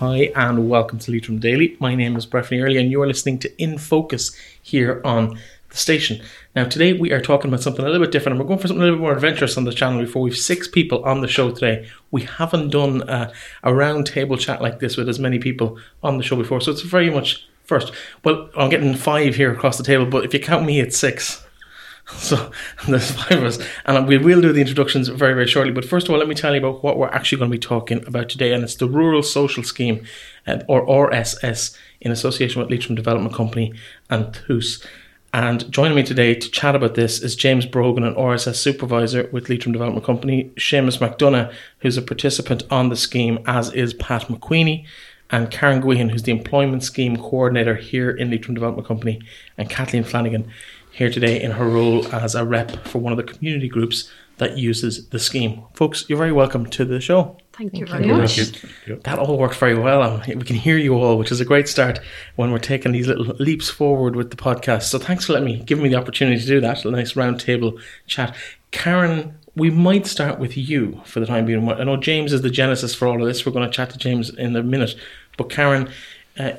Hi, and welcome to Leitrim Daily. My name is Breffney Early, and you are listening to In Focus here on the station. Now, today we are talking about something a little bit different, and we're going for something a little bit more adventurous on the channel before. We've six people on the show today. We haven't done a, a round table chat like this with as many people on the show before, so it's very much first. Well, I'm getting five here across the table, but if you count me, it's six. So there's five of us, and we will do the introductions very, very shortly. But first of all, let me tell you about what we're actually going to be talking about today, and it's the Rural Social Scheme, or RSS, in association with Leitrim Development Company and TUS. And joining me today to chat about this is James Brogan, an RSS supervisor with Leitrim Development Company, Seamus McDonough, who's a participant on the scheme, as is Pat McQueenie, and Karen Guihan, who's the employment scheme coordinator here in Leitrim Development Company, and Kathleen Flanagan, here today in her role as a rep for one of the community groups that uses the scheme. Folks, you're very welcome to the show. Thank, you very much. That all worked very well. and we can hear you all, which is a great start when we're taking these little leaps forward with the podcast. So thanks for letting me, giving me the opportunity to do that. A nice round table chat. Karen, we might start with you for the time being. I know James is the genesis for all of this. We're going to chat to James in a minute. But Karen, uh,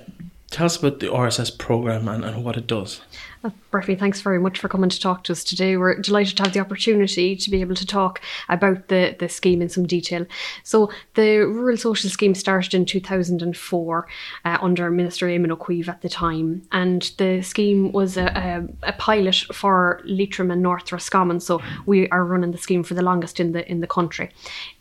tell us about the RSS program and, and what it does. Uh, thanks very much for coming to talk to us today. We're delighted to have the opportunity to be able to talk about the, the scheme in some detail. So, the Rural Social Scheme started in 2004 uh, under Minister Eamon Ó Cuív at the time, and the scheme was a, a, a, pilot for Leitrim and North Roscommon. So, we are running the scheme for the longest in the in the country.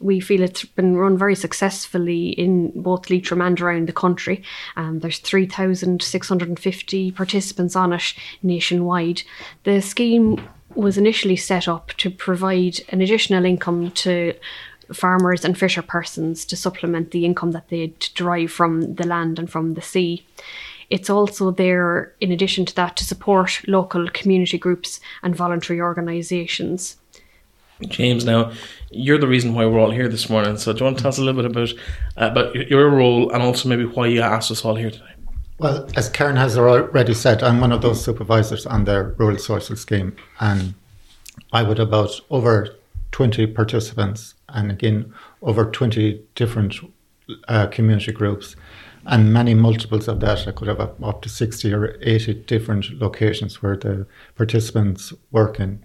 We feel it's been run very successfully in both Leitrim and around the country. Um, there's 3,650 participants on it nationwide. The scheme was initially set up to provide an additional income to farmers and fisher persons to supplement the income that they derive from the land and from the sea. It's also there, in addition to that, to support local community groups and voluntary organisations. James, now you're the reason why we're all here this morning. So, do you want to tell us a little bit about uh, about your role and also maybe why you asked us all here today? Well, as Karen has already said, I'm one of those supervisors on the Rural Social Scheme, and I would about over 20 participants, and again, over 20 different uh, community groups, and many multiples of that. I could have up, to 60 or 80 different locations where the participants work in.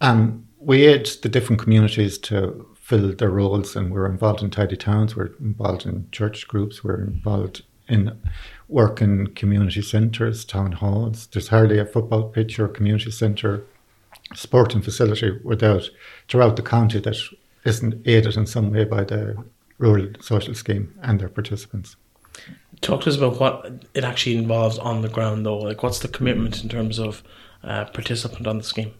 And we aid the different communities to fill their roles, and we're involved in tidy towns, we're involved in church groups, we're involved in work in community centres, town halls. There's hardly a football pitch or community centre sporting facility without throughout the county that isn't aided in some way by the rural social scheme and their participants. Talk to us about what it actually involves on the ground, though. Like, what's the commitment in terms of uh, participant on the scheme?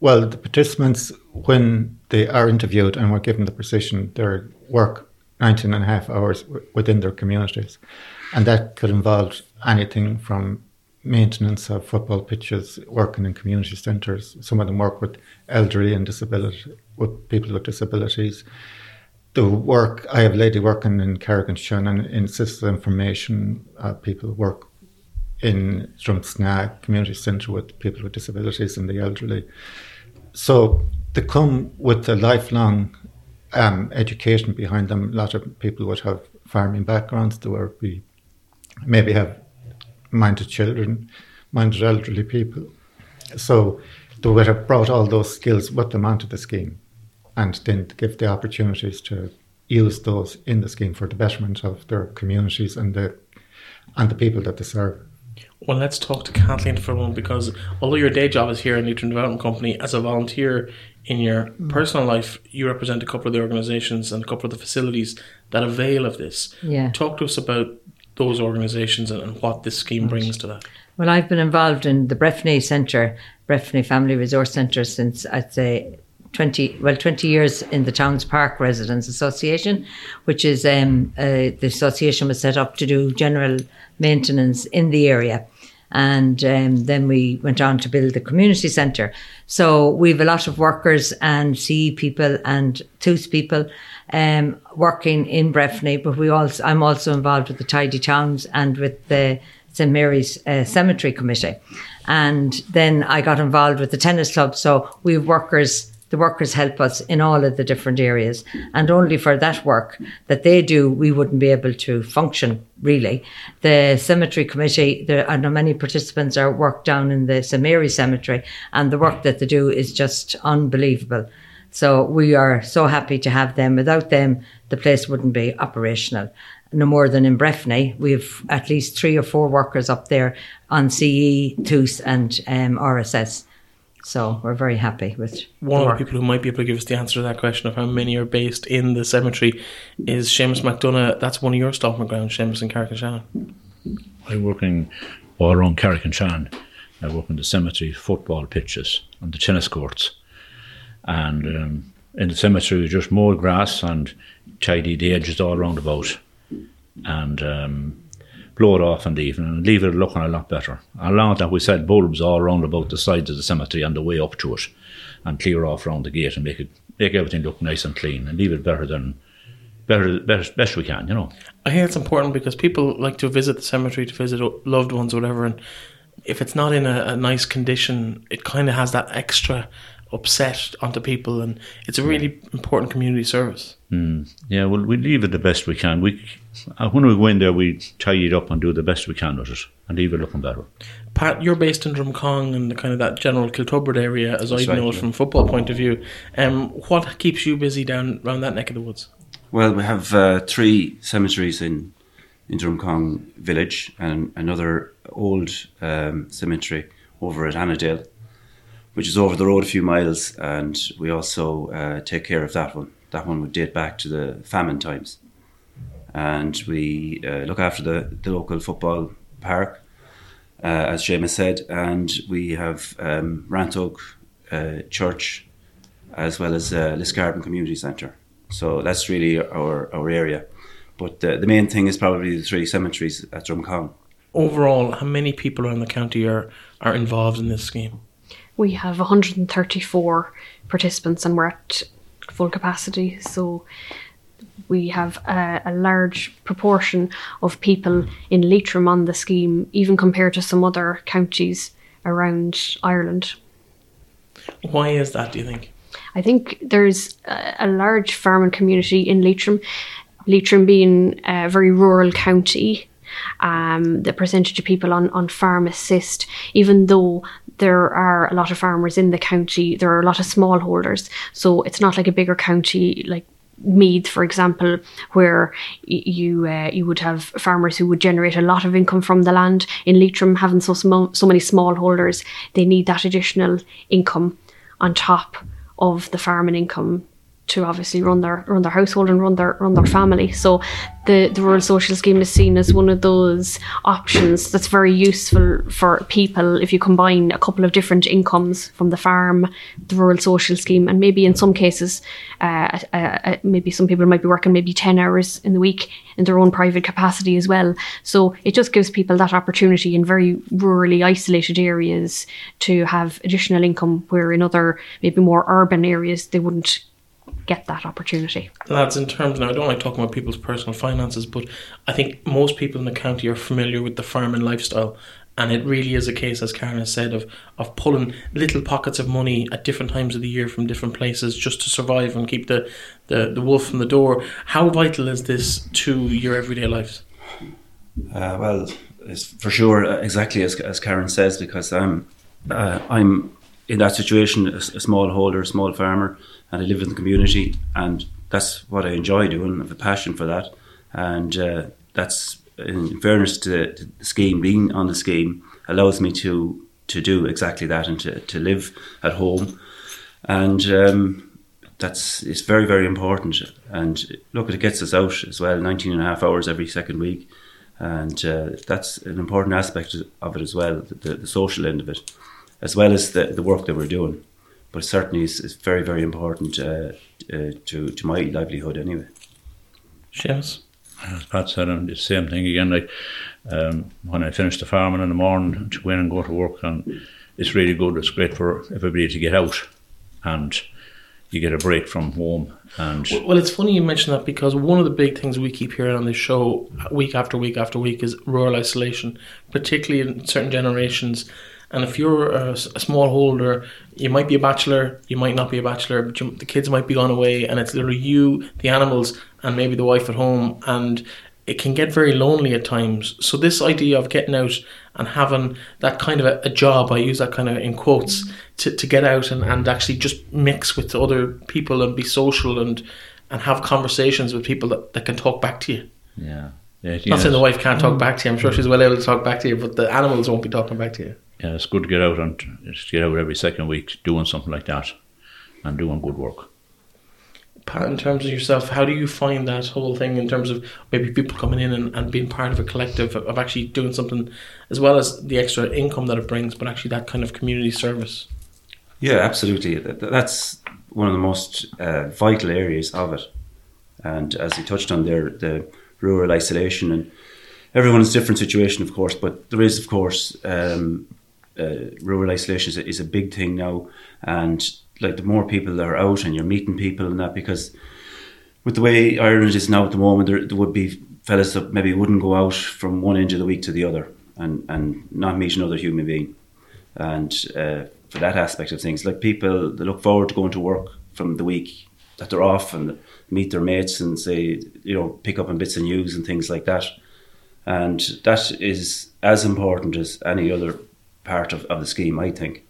Well, the participants, when they are interviewed and were given the position, their work 19 and a half hours w- within their communities. And that could involve anything from maintenance of football pitches, working in community centres. Some of them work with elderly and disability, with people with disabilities. The work, I have a lady working in Carrick-on-Shannon in system information. Uh, people work in Drumsna Community Centre with people with disabilities and the elderly. So they come with a lifelong um, education behind them. A lot of people would have farming backgrounds. There would be maybe have minded children, minded elderly people. So they would have brought all those skills with them onto the scheme, and then give the opportunities to use those in the scheme for the betterment of their communities and the and the people that they serve. Well, let's talk to Kathleen for a moment because although your day job is here in Leitrim Development Company, as a volunteer in your mm. personal life, you represent a couple of the organisations and a couple of the facilities that avail of this. Yeah. Talk to us about those organisations and, and, what this scheme right. brings to that. Well, I've been involved in the Breffni Centre, Breffni Family Resource Centre, since I'd say 20 well 20 years in the Towns Park Residents Association which is um, uh, the association was set up to do general maintenance in the area and um, then we went on to build the community centre. So we've a lot of workers and CE people and TUS people um, working in Breffni, but we also I'm also involved with the Tidy Towns and with the St Mary's uh, Cemetery Committee, and then I got involved with the tennis club. So we have workers the workers help us in all of the different areas. And only for that work that they do, we wouldn't be able to function really. The cemetery committee, there, are many participants are work down in the St Mary Cemetery, and the work that they do is just unbelievable. So we are so happy to have them. Without them, the place wouldn't be operational. No more than in Breffni, we've at least three or four workers up there on CE, TUS, and um, RSS. So we're very happy with One of the people who might be able to give us the answer to that question of how many are based in the cemetery is Seamus McDonough. That's one of your stomping grounds, Seamus and Carrick-on-Shannon. I'm working all around Carrick and Shan. I work in the cemetery, football pitches, and the tennis courts. And um, in the cemetery, we just mow grass and tidy the edges all around about. And um, blow it off the evening and leave it looking a lot better. Along that, we set bulbs all around about the sides of the cemetery and the way up to it and clear off around the gate and make it make everything look nice and clean and leave it better than better best, best we can, you know. I think it's important because people like to visit the cemetery to visit loved ones, or whatever, and if it's not in a, a nice condition, it kind of has that extra upset onto people, and it's a really important community service. Mm. Yeah, well, we leave it the best we can. We uh, when we go in there, we tidy it up and do the best we can with it, and leave it looking better. Pat, you're based in Drumcong and the kind of that general Kiltubrid area, as I know it from a football point of view. Um, what keeps you busy down around that neck of the woods? Well, we have uh, three cemeteries in in Drumcong village and another old um, cemetery over at Annadale, which is over the road a few miles, and we also uh, take care of that one. That one would date back to the famine times, and we uh, look after the, the local football park, uh, as Seamus said, and we have um, uh, Church, as well as uh, Liscarbon Community Centre. So that's really our, our area. But uh, the main thing is probably the three cemeteries at Drumcong. Overall, how many people around the county are, are involved in this scheme? We have 134 participants and we're at full capacity. So we have a, a large proportion of people in Leitrim on the scheme, even compared to some other counties around Ireland. Why is that, do you think? I think there's a, a large farming community in Leitrim. Leitrim being a very rural county, um, the percentage of people on, on farm assist, even though there are a lot of farmers in the county, there are a lot of smallholders. So it's not like a bigger county like Meath, for example, where you uh, you would have farmers who would generate a lot of income from the land. In Leitrim, having so small, so many smallholders, they need that additional income on top of the farming income to obviously run their run their household and run their run their family. So the the rural social scheme is seen as one of those options that's very useful for people if you combine a couple of different incomes from the farm, the rural social scheme, and maybe in some cases, uh, uh, maybe some people might be working maybe ten hours in the week in their own private capacity as well. So it just gives people that opportunity in very rurally isolated areas to have additional income where in other maybe more urban areas they wouldn't get that opportunity. Lads, in terms now, I don't like talking about people's personal finances, but I think most people in the county are familiar with the farming lifestyle. And it really is a case, as Karen has said, of, of pulling little pockets of money at different times of the year from different places just to survive and keep the, the, the wolf from the door. How vital is this to your everyday lives? Uh, well, it's for sure uh, exactly as, as Karen says, because I'm, uh, I'm in that situation, a, small holder, a small farmer, and I live in the community, and that's what I enjoy doing. I have a passion for that, and uh, that's in fairness to, the scheme, being on the scheme allows me to to do exactly that and to, to live at home, and um, that's it's very very important. And look, it gets us out as well, 19 and a half hours every second week, and uh, that's an important aspect of it as well, the, the social end of it, as well as the, the work that we're doing. But certainly, it's, it's very very important uh, uh, to to my livelihood anyway. Seamus? As Pat said, um, the same thing again. Like um, when I finish the farming in the morning, to go in and go to work, and it's really good. It's great for everybody to get out, and you get a break from home. And Well, it's funny you mention that because one of the big things we keep hearing on this show week after week after week is rural isolation, particularly in certain generations. And if you're a, small holder, you might be a bachelor, you might not be a bachelor, but you, the kids might be gone away, and it's literally you, the animals, and maybe the wife at home, and it can get very lonely at times. So this idea of getting out and having that kind of a, a job, I use that kind of in quotes, mm-hmm. to, to get out and, and actually just mix with other people and be social and and have conversations with people that, that can talk back to you. Yeah. Yeah, Not saying the wife can't talk mm. back to you. I'm sure she's well able to talk back to you, but the animals won't be talking back to you. Yeah, it's good to get out and just get out every second week doing something like that and doing good work. Pat, in terms of yourself, how do you find that whole thing in terms of maybe people coming in and, and being part of a collective of, of actually doing something as well as the extra income that it brings, but actually that kind of community service? Yeah, absolutely. That- that- That's one of the most uh, vital areas of it. And as you touched on there, the rural isolation and everyone's different situation, of course. But there is, of course, um, uh, rural isolation is a, is a big thing now. And like the more people that are out and you're meeting people and that, because with the way Ireland is now at the moment, there, there would be fellas that maybe wouldn't go out from one end of the week to the other and, and not meet another human being. And uh, for that aspect of things, like people they look forward to going to work from the week that they're off and meet their mates and say, you know, pick up on bits of news and things like that. And that is as important as any other part of, of the scheme, I think.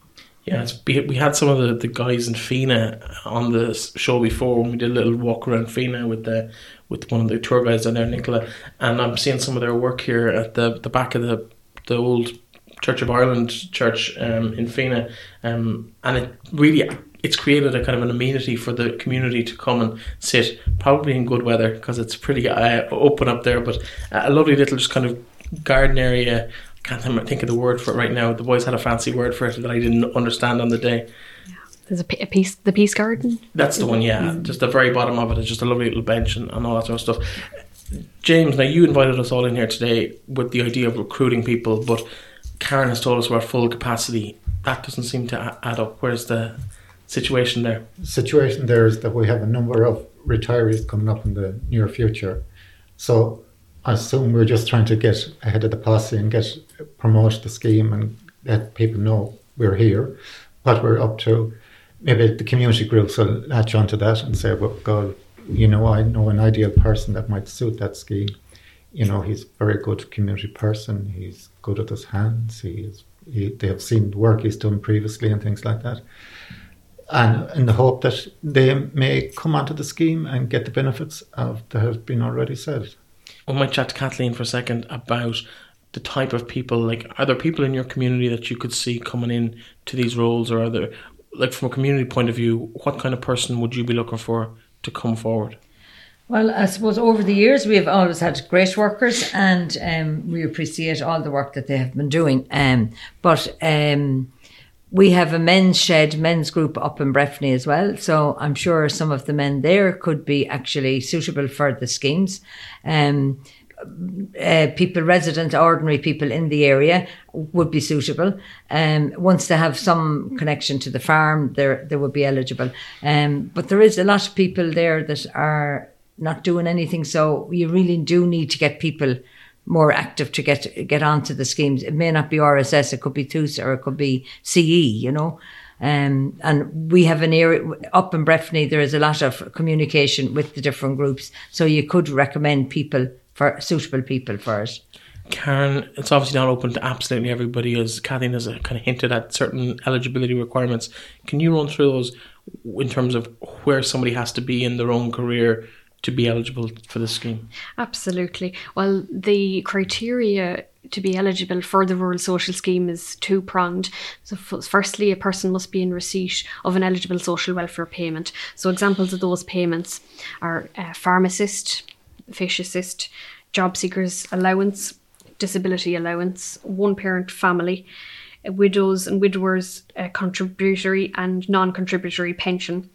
Yeah, we had some of the, the guys in Fenagh on the show before when we did a little walk around Fenagh with the with one of the tour guides down there, Nicola, and I'm seeing some of their work here at the the back of the the old Church of Ireland church um, in Fenagh, um, and it really it's created a kind of an amenity for the community to come and sit, probably in good weather because it's pretty uh, open up there, but a lovely little just kind of garden area. Can't think- think of the word for it right now. The boys had a fancy word for it that I didn't understand on the day. There's a piece, the Peace Garden. That's the one, yeah. Just the very bottom of it is just a lovely little bench and, and all that sort of stuff. James, now you invited us all in here today with the idea of recruiting people, but Karen has told us we're at full capacity. That doesn't seem to add up. Where's the situation there? situation there is that we have a number of retirees coming up in the near future. So I assume we're just trying to get ahead of the policy and get promote the scheme and let people know we're here, what we're up to. Maybe the community groups will latch onto that and say, well, God, you know, I know an ideal person that might suit that scheme. You know, he's a very good community person. He's good with his hands. He is, he, they have seen the work he's done previously and things like that and in the hope that they may come onto the scheme and get the benefits of that has been already said. We might chat to Kathleen for a second about the type of people. Like, are there people in your community that you could see coming in to these roles, or are there, like, from a community point of view, what kind of person would you be looking for to come forward? Well, I suppose over the years we have always had great workers, and um, we appreciate all the work that they have been doing. Um, but um, we have a men's shed, men's group up in Breffni as well. So I'm sure some of the men there could be actually suitable for the schemes. Um, uh, people, resident, ordinary people in the area would be suitable. Um, once they have some connection to the farm, they would be eligible. Um, but there is a lot of people there that are not doing anything. So you really do need to get people more active to get get onto the schemes. It may not be RSS, it could be TUS or it could be CE, you know. Um, and we have an area up in Breffni, there is a lot of communication with the different groups. So you could recommend people for suitable people for it. Karen, it's obviously not open to absolutely everybody, as Kathleen has uh, kind of hinted at certain eligibility requirements. Can you run through those in terms of where somebody has to be in their own career to be eligible for the scheme? Absolutely. Well, the criteria to be eligible for the rural social scheme is two pronged. So, f- firstly, a person must be in receipt of an eligible social welfare payment. So, examples of those payments are uh, farm assist, fish assist, job seekers allowance, disability allowance, one parent family, widows and widowers uh, contributory and non contributory pension.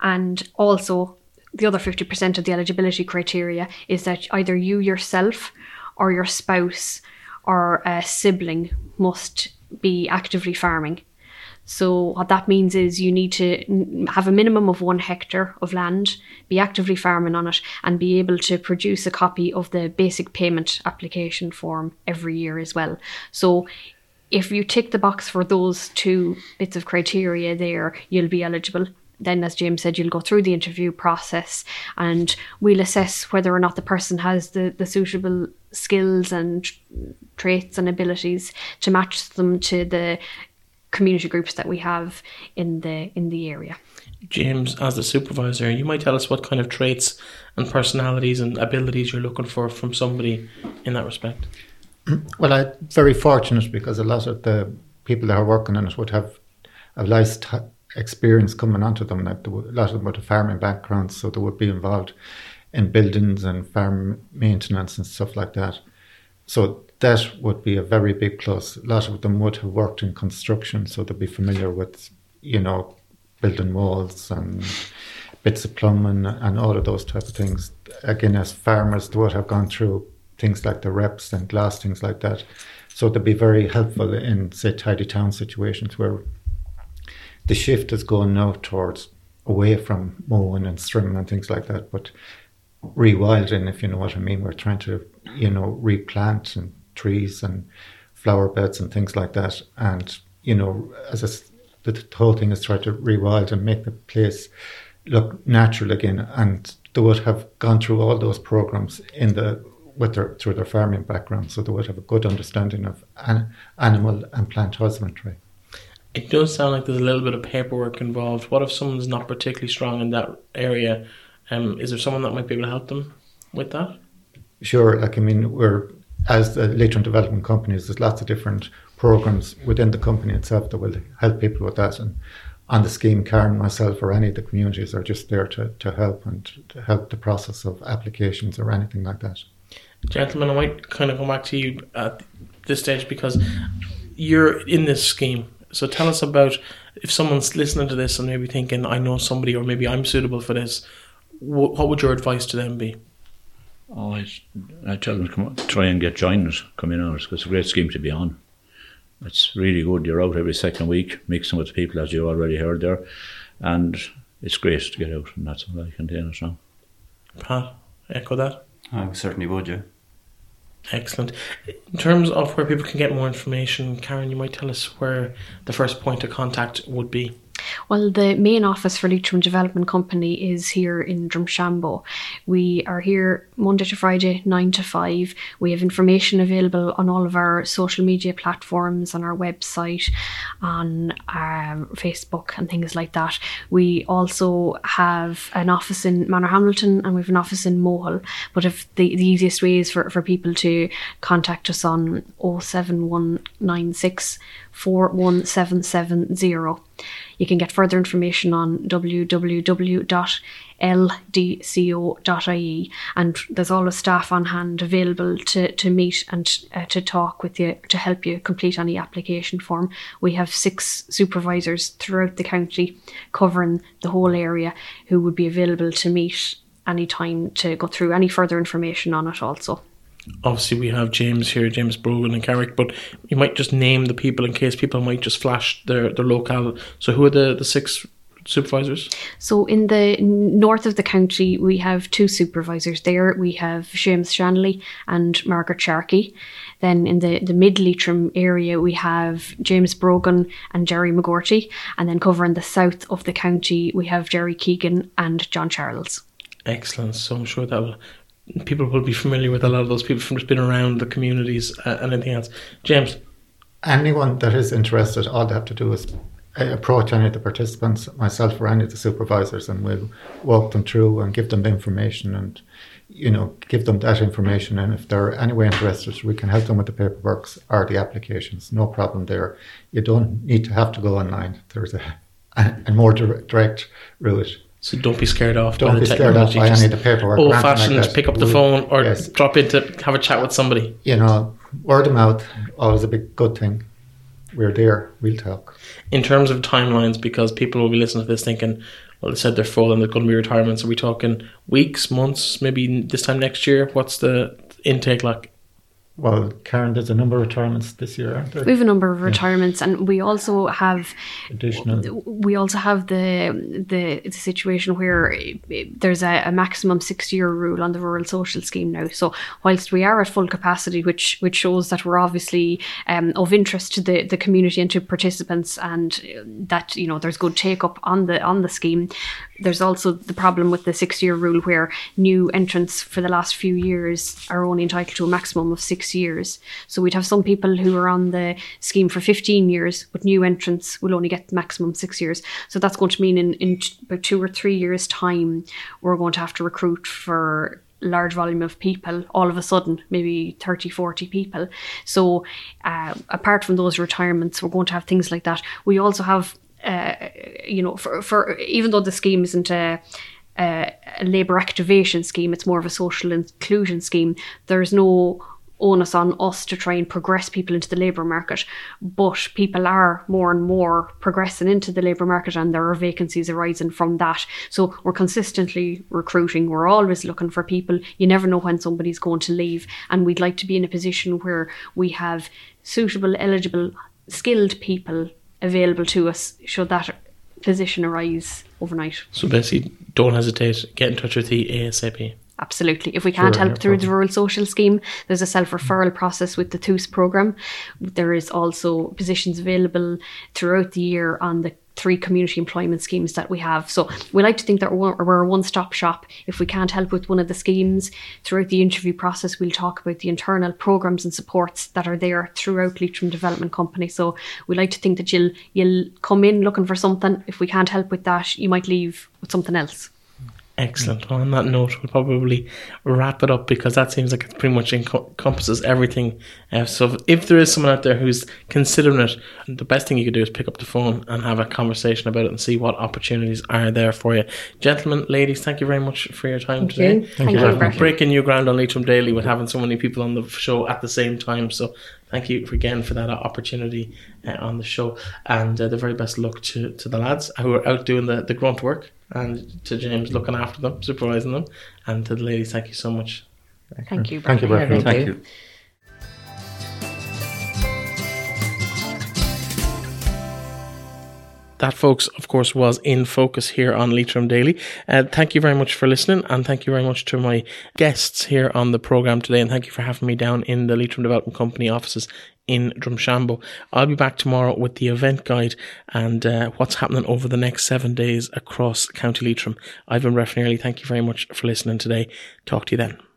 And also, the other 50% of the eligibility criteria is that either you yourself or your spouse or a sibling must be actively farming. So, what that means is you need to have a minimum of one hectare of land, be actively farming on it, and be able to produce a copy of the basic payment application form every year as well. So, if you tick the box for those two bits of criteria there, you'll be eligible. Then, as James said, you'll go through the interview process and we'll assess whether or not the person has the, the suitable skills and traits and abilities to match them to the community groups that we have in the in the area. James, as the supervisor, you might tell us what kind of traits and personalities and abilities you're looking for from somebody in that respect. Well, I'm very fortunate because a lot of the people that are working on it would have a nice t- experience coming onto them. Like a lot of them with a farming background, so they would be involved in buildings and farm maintenance and stuff like that. So that would be a very big plus. A lot of them would have worked in construction, so they'd be familiar with, you know, building walls and bits of plumbing and all of those type of things. Again, as farmers, they would have gone through things like the REPS and GLAS, things like that. So they'd be very helpful in, say, tidy town situations where the shift is going now towards away from mowing and strimming and things like that, but rewilding, if you know what I mean. We're trying to, you know, replant and trees and flower beds and things like that. And, you know, as the whole thing is try to rewild and make the place look natural again. And they would have gone through all those programs in the with their through their farming background, so they would have a good understanding of an, animal and plant husbandry. It does sound like there's a little bit of paperwork involved. What if someone's not particularly strong in that area? Um, is there someone that might be able to help them with that? Sure. Like I mean, we're as the Leitrim Development Companies, there's lots of different programs within the company itself that will help people with that. And on the scheme, Karen, myself, or any of the communities are just there to, to help and to help the process of applications or anything like that. Gentlemen, I might kind of come back to you at this stage because you're in this scheme. So tell us about if someone's listening to this and maybe thinking, I know somebody or maybe I'm suitable for this, what would your advice to them be? Oh, I, I tell them to come, try and get joiners, come in on it, because it's a great scheme to be on. It's really good. You're out every second week, mixing with people, as you already heard there, and it's great to get out, and that's what I can tell us now. Pat, echo that? I certainly would, yeah. Excellent. In terms of where people can get more information, Karen, you might tell us where the first point of contact would be. Well, the main office for Leitrim Development Company is here in Drumshanbo. We are here Monday to Friday, 9 to 5. We have information available on all of our social media platforms, on our website, on um, Facebook, and things like that. We also have an office in Manorhamilton and we have an office in Mohill. But if the, the easiest way is for, for people to contact us on 07196 41770. You can get further information on www.ldco.ie, and there's the staff on hand available to, to meet and uh, to talk with you to help you complete any application form. We have six supervisors throughout the county covering the whole area who would be available to meet any time to go through any further information on it also obviously we have James here, James Brogan and Carrick, but you might just name the people in case people might just flash their, their locale. So who are the, the six supervisors? So in the north of the county, we have two supervisors there. We have Seamus Shanley and Margaret Sharkey. Then in the, the mid Leitrim area, we have James Brogan and Jerry McGorty. And then covering the south of the county, we have Jerry Keegan and John Charles. Excellent. So I'm sure that will people will be familiar with a lot of those people from just being around the communities uh, and anything else. James, anyone that is interested, all they have to do is uh, approach any of the participants, myself or any of the supervisors, and we'll walk them through and give them the information and you know give them that information. And if they're anyway interested, we can help them with the paperwork or the applications. No problem there. You don't need to have to go online. There's a a, a more direct route. So don't be scared off. Don't by be the scared off technology. by any of the paperwork. Old fashioned, like pick up the phone or yes. drop in to have a chat with somebody. You know, word of mouth always a big good thing. We're there. We'll talk. In terms of timelines, because people will be listening to this thinking, well, they said they're full and they're going to be retirements. Are we talking weeks, months, maybe this time next year? What's the intake like? Well, Karen, there's a number of retirements this year, aren't there? We have a number of retirements, and we also have Additional. we also have the the, the situation where there's a, a maximum six year rule on the rural social scheme now. So whilst we are at full capacity, which which shows that we're obviously um, of interest to the, the community and to participants, and that you know there's good take up on the on the scheme. There's also the problem with the six year rule where new entrants for the last few years are only entitled to a maximum of six years. So we'd have some people who are on the scheme for 15 years, but new entrants will only get maximum six years. So that's going to mean in, in about two or three years' time, we're going to have to recruit for large volume of people all of a sudden maybe 30 40 people so uh, apart from those retirements we're going to have things like that we also have uh, you know for, for even though the scheme isn't a a, a labour activation scheme, it's more of a social inclusion scheme. There's no onus on us to try and progress people into the labour market, but people are more and more progressing into the labour market and there are vacancies arising from that. So we're consistently recruiting, we're always looking for people. You never know when somebody's going to leave, and we'd like to be in a position where we have suitable, eligible, skilled people available to us should that position arise overnight. So basically, don't hesitate. Get in touch with the ASAP. Absolutely. If we can't Sure, help through the rural social scheme, there's a self referral process with the TUS programme. There is also positions available throughout the year on the three community employment schemes that we have. So we like to think that we're, a one stop shop. If we can't help with one of the schemes, throughout the interview process, we'll talk about the internal programmes and supports that are there throughout Leitrim Development Company. So we like to think that you'll you'll come in looking for something. If we can't help with that, you might leave with something else. Excellent. Well, on that note, we'll probably wrap it up because that seems like it pretty much encompasses everything. Uh, so, if, if there is someone out there who's considering it, the best thing you could do is pick up the phone and have a conversation about it and see what opportunities are there for you. Gentlemen, ladies, thank you very much for your time Thank today. you. Thank, you you, very Brett. Breaking new ground on Leitrim Daily with having so many people on the show at the same time. So, thank you again for that opportunity uh, on the show. And uh, the very best luck to, to the lads who are out doing the, the grunt work and to James looking after them, supervising them. And to the ladies, thank you so much. Thank you. Thank you, Brett. Brett. Thank Thank you. you. That, folks, of course, was in focus here on Leitrim Daily. Uh, thank you very much for listening, and thank you very much to my guests here on the program today, and thank you for having me down in the Leitrim Development Company offices in Drumshanbo. I'll be back tomorrow with the event guide and uh, what's happening over the next seven days across County Leitrim. I've. Thank you very much for listening today. Talk to you then.